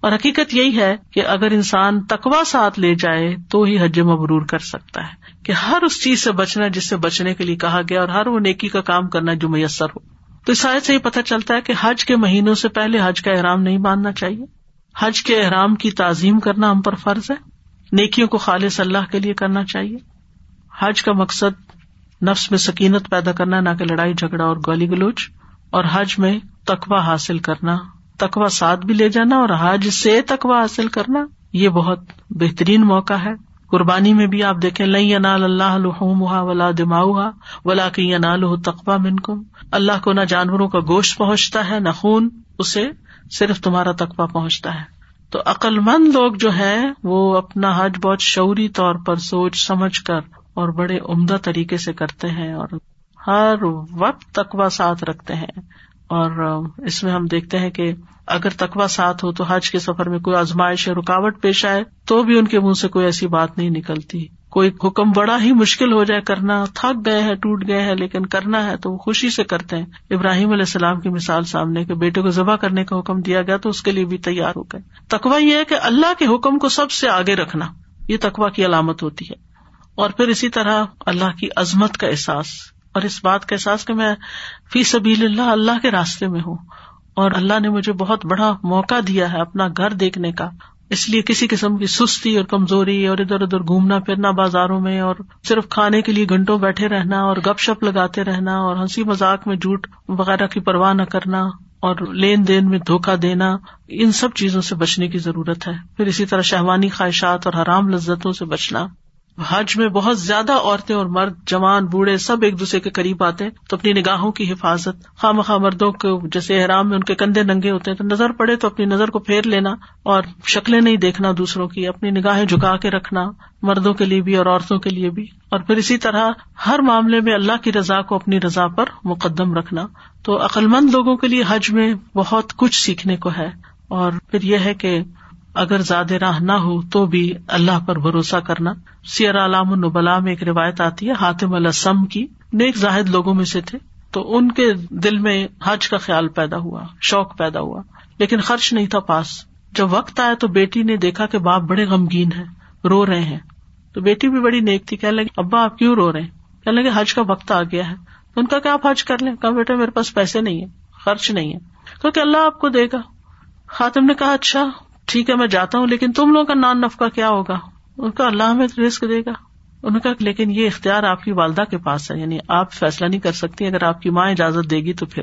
Speaker 1: اور حقیقت یہی ہے کہ اگر انسان تقوا ساتھ لے جائے تو ہی حج مبرور کر سکتا ہے، کہ ہر اس چیز سے بچنا جس سے بچنے کے لیے کہا گیا اور ہر وہ نیکی کا کام کرنا جو میسر ہو۔ تو اس سے ہی پتہ چلتا ہے کہ حج کے مہینوں سے پہلے حج کا احرام نہیں باندھنا چاہیے۔ حج کے احرام کی تعظیم کرنا ہم پر فرض ہے۔ نیکیوں کو خالص اللہ کے لیے کرنا چاہیے۔ حج کا مقصد نفس میں سکینت پیدا کرنا، نہ کہ لڑائی، جھگڑا اور گالی گلوچ، اور حج میں تقوا حاصل کرنا۔ تقوا ساتھ بھی لے جانا اور حج سے تقوا حاصل کرنا، یہ بہت بہترین موقع ہے۔ قربانی میں بھی آپ دیکھیں لئی انال اللہ الحمہ ولا دماؤ ولا کی انال تقوا من کم اللہ کو نہ جانوروں کا گوشت پہنچتا ہے، نہ خون، اسے صرف تمہارا تقوا پہنچتا ہے۔ تو عقل مند لوگ جو ہے وہ اپنا حج بہت شعوری طور پر سوچ سمجھ کر اور بڑے عمدہ طریقے سے کرتے ہیں اور ہر وقت تقوا ساتھ رکھتے ہیں اور اس میں ہم دیکھتے ہیں کہ اگر تقوا ساتھ ہو تو حج کے سفر میں کوئی آزمائش یا رکاوٹ پیش آئے تو بھی ان کے منہ سے کوئی ایسی بات نہیں نکلتی۔ کوئی حکم بڑا ہی مشکل ہو جائے، کرنا تھک گئے ہیں، ٹوٹ گئے ہیں، لیکن کرنا ہے تو وہ خوشی سے کرتے ہیں۔ ابراہیم علیہ السلام کی مثال سامنے کے بیٹے کو ذبح کرنے کا حکم دیا گیا تو اس کے لیے بھی تیار ہو گئے۔ تقوا یہ ہے کہ اللہ کے حکم کو سب سے آگے رکھنا، یہ تقوا کی علامت ہوتی ہے۔ اور پھر اسی طرح اللہ کی عظمت کا احساس اور اس بات کا احساس کہ میں فی سبیل اللہ اللہ کے راستے میں ہوں اور اللہ نے مجھے بہت بڑا موقع دیا ہے اپنا گھر دیکھنے کا۔ اس لیے کسی قسم کی سستی اور کمزوری اور ادھر ادھر گھومنا پھرنا بازاروں میں اور صرف کھانے کے لیے گھنٹوں بیٹھے رہنا اور گپ شپ لگاتے رہنا اور ہنسی مذاق میں جھوٹ وغیرہ کی پرواہ نہ کرنا اور لین دین میں دھوکا دینا، ان سب چیزوں سے بچنے کی ضرورت ہے۔ پھر اسی طرح شہوانی خواہشات اور حرام لذتوں سے بچنا۔ حج میں بہت زیادہ عورتیں اور مرد، جوان، بوڑھے سب ایک دوسرے کے قریب آتے تو اپنی نگاہوں کی حفاظت خام خواہ مردوں کو جیسے احرام میں ان کے کندھے ننگے ہوتے ہیں تو نظر پڑے تو اپنی نظر کو پھیر لینا اور شکلیں نہیں دیکھنا دوسروں کی، اپنی نگاہیں جھکا کے رکھنا مردوں کے لیے بھی اور عورتوں کے لیے بھی۔ اور پھر اسی طرح ہر معاملے میں اللہ کی رضا کو اپنی رضا پر مقدم رکھنا۔ تو عقلمند لوگوں کے لیے حج میں بہت کچھ سیکھنے کو ہے۔ اور پھر یہ ہے کہ اگر زیادہ راہ نہ ہو تو بھی اللہ پر بھروسہ کرنا۔ سیر علام النبلا میں ایک روایت آتی ہے، حاتم السم کی۔ نیک زاہد لوگوں میں سے تھے۔ تو ان کے دل میں حج کا خیال پیدا ہوا، شوق پیدا ہوا۔ لیکن خرچ نہیں تھا پاس۔ جب وقت آیا تو بیٹی نے دیکھا کہ باپ بڑے غمگین ہیں، رو رہے ہیں۔ تو بیٹی بھی بڑی نیک تھی، کہنے لگی، ابا آپ کیوں رو رہے ہیں؟ کہنے لگے، حج کا وقت آ گیا ہے۔ ان کا کیا آپ حج کر لیں؟ کہا، بیٹا، میرے پاس پیسے نہیں ہے خرچ نہیں ہے کیونکہ اللہ آپ کو دے گا۔ خاتم نے کہا اچھا ٹھیک ہے، میں جاتا ہوں، لیکن تم لوگوں کا نان نفقہ کیا ہوگا؟ ان کا اللہ ہمیں رسک دے گا۔ انہوں نے کہا، لیکن یہ اختیار آپ کی والدہ کے پاس ہے یعنی آپ فیصلہ نہیں کر سکتی، اگر آپ کی ماں اجازت دے گی تو پھر۔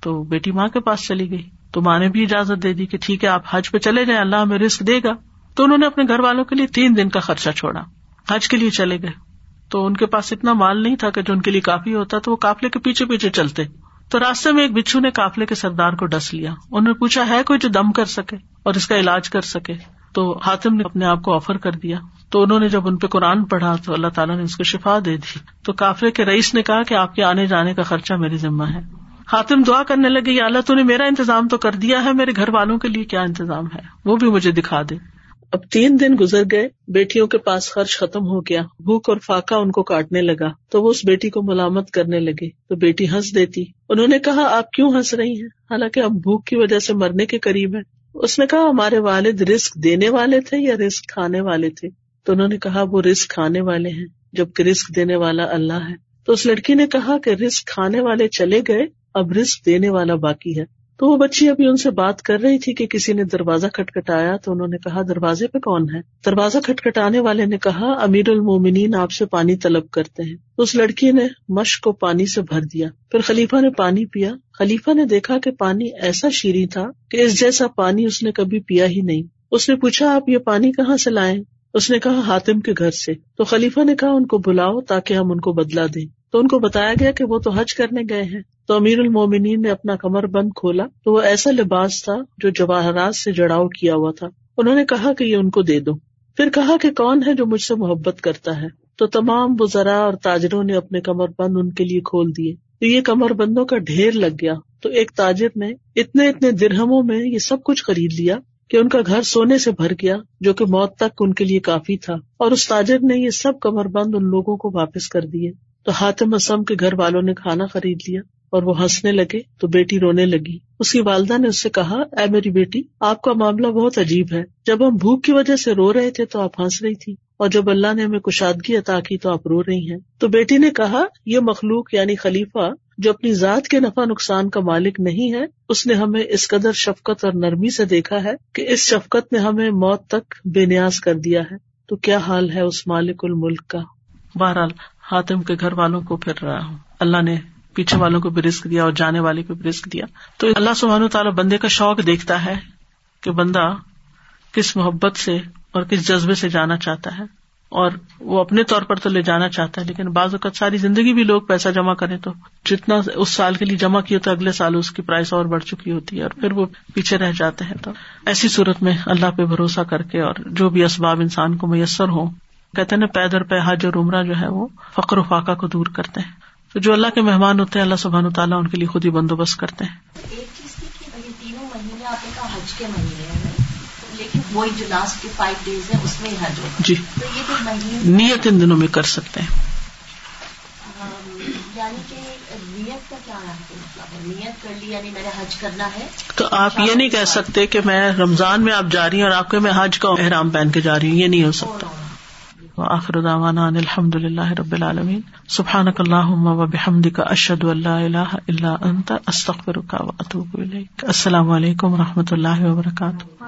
Speaker 1: تو بیٹی ماں کے پاس چلی گئی۔ تو ماں نے بھی اجازت دے دی کہ ٹھیک ہے، آپ حج پہ چلے جائیں، اللہ ہمیں رسک دے گا۔ تو انہوں نے اپنے گھر والوں کے لیے تین دن کا خرچہ چھوڑا۔ حج کے لیے چلے گئے۔ تو ان کے پاس اتنا مال نہیں تھا کہ جو ان کے لیے کافی ہوتا، تو وہ کافلے کے پیچھے پیچھے چلتے۔ تو راستے میں ایک بچھو نے کافلے کے سردار کو ڈس لیا۔ انہوں نے پوچھا، ہے کوئی جو دم کر سکے اور اس کا علاج کر سکے؟ تو حاتم نے اپنے آپ کو آفر کر دیا۔ تو انہوں نے جب ان پہ قرآن پڑھا تو اللہ تعالیٰ نے اس کو شفا دے دی۔ تو کافلے کے رئیس نے کہا کہ آپ کے آنے جانے کا خرچہ میری ذمہ ہے۔ حاتم دعا کرنے لگے اللہ، تو نے میرا انتظام تو کر دیا ہے، میرے گھر والوں کے لیے کیا انتظام ہے؟ وہ بھی مجھے دکھا دے۔ اب تین دن گزر گئے، بیٹیوں کے پاس خرچ ختم ہو گیا۔ بھوک اور فاقہ ان کو کاٹنے لگا۔ تو وہ اس بیٹی کو ملامت کرنے لگے۔ تو بیٹی ہنس دیتی۔ انہوں نے کہا، آپ کیوں ہنس رہی ہیں؟ حالانکہ اب بھوک کی وجہ سے مرنے کے قریب ہے اس نے کہا، ہمارے والد رسک دینے والے تھے یا رسک کھانے والے تھے؟ تو انہوں نے کہا، وہ رسک کھانے والے ہیں، جبکہ رسک دینے والا اللہ ہے۔ تو اس لڑکی نے کہا کہ رسک کھانے والے چلے گئے، اب رسک دینے والا باقی ہے۔ تو وہ بچی ابھی ان سے بات کر رہی تھی کہ کسی نے دروازہ کھٹکھٹایا تو انہوں نے کہا، دروازے پہ کون ہے؟ دروازہ کھٹکھٹانے والے نے کہا امیر المومنین آپ سے پانی طلب کرتے ہیں۔ تو اس لڑکی نے مشق کو پانی سے بھر دیا۔ پھر خلیفہ نے پانی پیا۔ خلیفہ نے دیکھا کہ پانی ایسا شیریں تھا کہ اس جیسا پانی اس نے کبھی پیا ہی نہیں۔ اس نے پوچھا، آپ یہ پانی کہاں سے لائیں اس نے کہا ہاتم کے گھر سے۔ تو خلیفہ نے کہا، ان کو بلاؤ تاکہ ہم ان کو بدلا دیں۔ تو ان کو بتایا گیا کہ وہ تو حج کرنے گئے ہیں۔ تو امیر المومنین نے اپنا کمر بند کھولا تو وہ ایسا لباس تھا جو جواہرات سے جڑاؤ کیا ہوا تھا۔ انہوں نے کہا کہ یہ ان کو دے دو۔ پھر کہا کہ کون ہے جو مجھ سے محبت کرتا ہے؟ تو تمام بزرا اور تاجروں نے اپنے کمر بند ان کے لیے کھول دیے۔ تو یہ کمر بندوں کا ڈھیر لگ گیا۔ تو ایک تاجر نے اتنے اتنے درہموں میں یہ سب کچھ خرید لیا کہ ان کا گھر سونے سے بھر گیا، جو کہ موت تک ان کے لیے کافی تھا۔ اور اس تاجر نے یہ سب کمر بند ان لوگوں کو واپس کر دیے۔ تو حاتم اسم کے گھر والوں نے کھانا خرید لیا۔ اور وہ ہنسنے لگے تو بیٹی رونے لگی۔ اس کی والدہ نے اس سے کہا، اے میری بیٹی، آپ کا معاملہ بہت عجیب ہے۔ جب ہم بھوک کی وجہ سے رو رہے تھے تو آپ ہنس رہی تھی اور جب اللہ نے ہمیں کشادگی عطا کی تو آپ رو رہی ہیں۔ تو بیٹی نے کہا، یہ مخلوق یعنی خلیفہ جو اپنی ذات کے نفع نقصان کا مالک نہیں ہے، اس نے ہمیں اس قدر شفقت اور نرمی سے دیکھا ہے کہ اس شفقت نے ہمیں موت تک بے نیاز کر دیا ہے۔ تو کیا حال ہے اس مالک الملک کا؟ بہرحال حاتم کے گھر والوں کو پھر رہا ہوں۔ اللہ نے پیچھے والوں کو بھی رسک دیا اور جانے والے کو بھی رسک دیا۔ تو اللہ سبحانہ تعالیٰ بندے کا شوق دیکھتا ہے کہ بندہ کس محبت سے اور کس جذبے سے جانا چاہتا ہے اور وہ اپنے طور پر تو لے جانا چاہتا ہے، لیکن بعض اوقات ساری زندگی بھی لوگ پیسہ جمع کریں تو جتنا اس سال کے لیے جمع کیا تو اگلے سال اس کی پرائز اور بڑھ چکی ہوتی ہے اور پھر وہ پیچھے رہ جاتے ہیں۔ تو ایسی صورت میں اللہ پہ بھروسہ کر کے اور جو بھی اسباب انسان کو میسر ہو کہتے نا پیدر پہ حج اور عمرہ جو ہے وہ فخر و فاقہ کو دور کرتے ہیں۔ تو جو اللہ کے مہمان ہوتے ہیں اللہ سبحان تعالیٰ ان کے لیے خود ہی بندوبست کرتے ہیں۔ ایک چیز تینوں مہینے آپ نے حج کے مہینے لیکن وہی جو لاسٹ کے فائیو ڈیز ہے اس میں حج جی۔ تو یہ مہینے نیت ان دنوں میں کر سکتے ہیں۔ یعنی کہ نیت کا کیا مطلب نیت کر لی یعنی میں نے حج کرنا ہے۔ تو آپ یہ نہیں کہہ سکتے کہ میں رمضان میں آپ جا رہی ہیں اور آپ کے میں حج کا احرام پہن کے جا رہی ہوں یہ نہیں ہو سکتا۔ آخر داوانا الحمد للہ رب العالمین. سبحان اللہ و بحمد کا اشد اللہ اللہ اللہ انت استخر کا السلام علیکم و رحمۃ اللہ وبرکاتہ.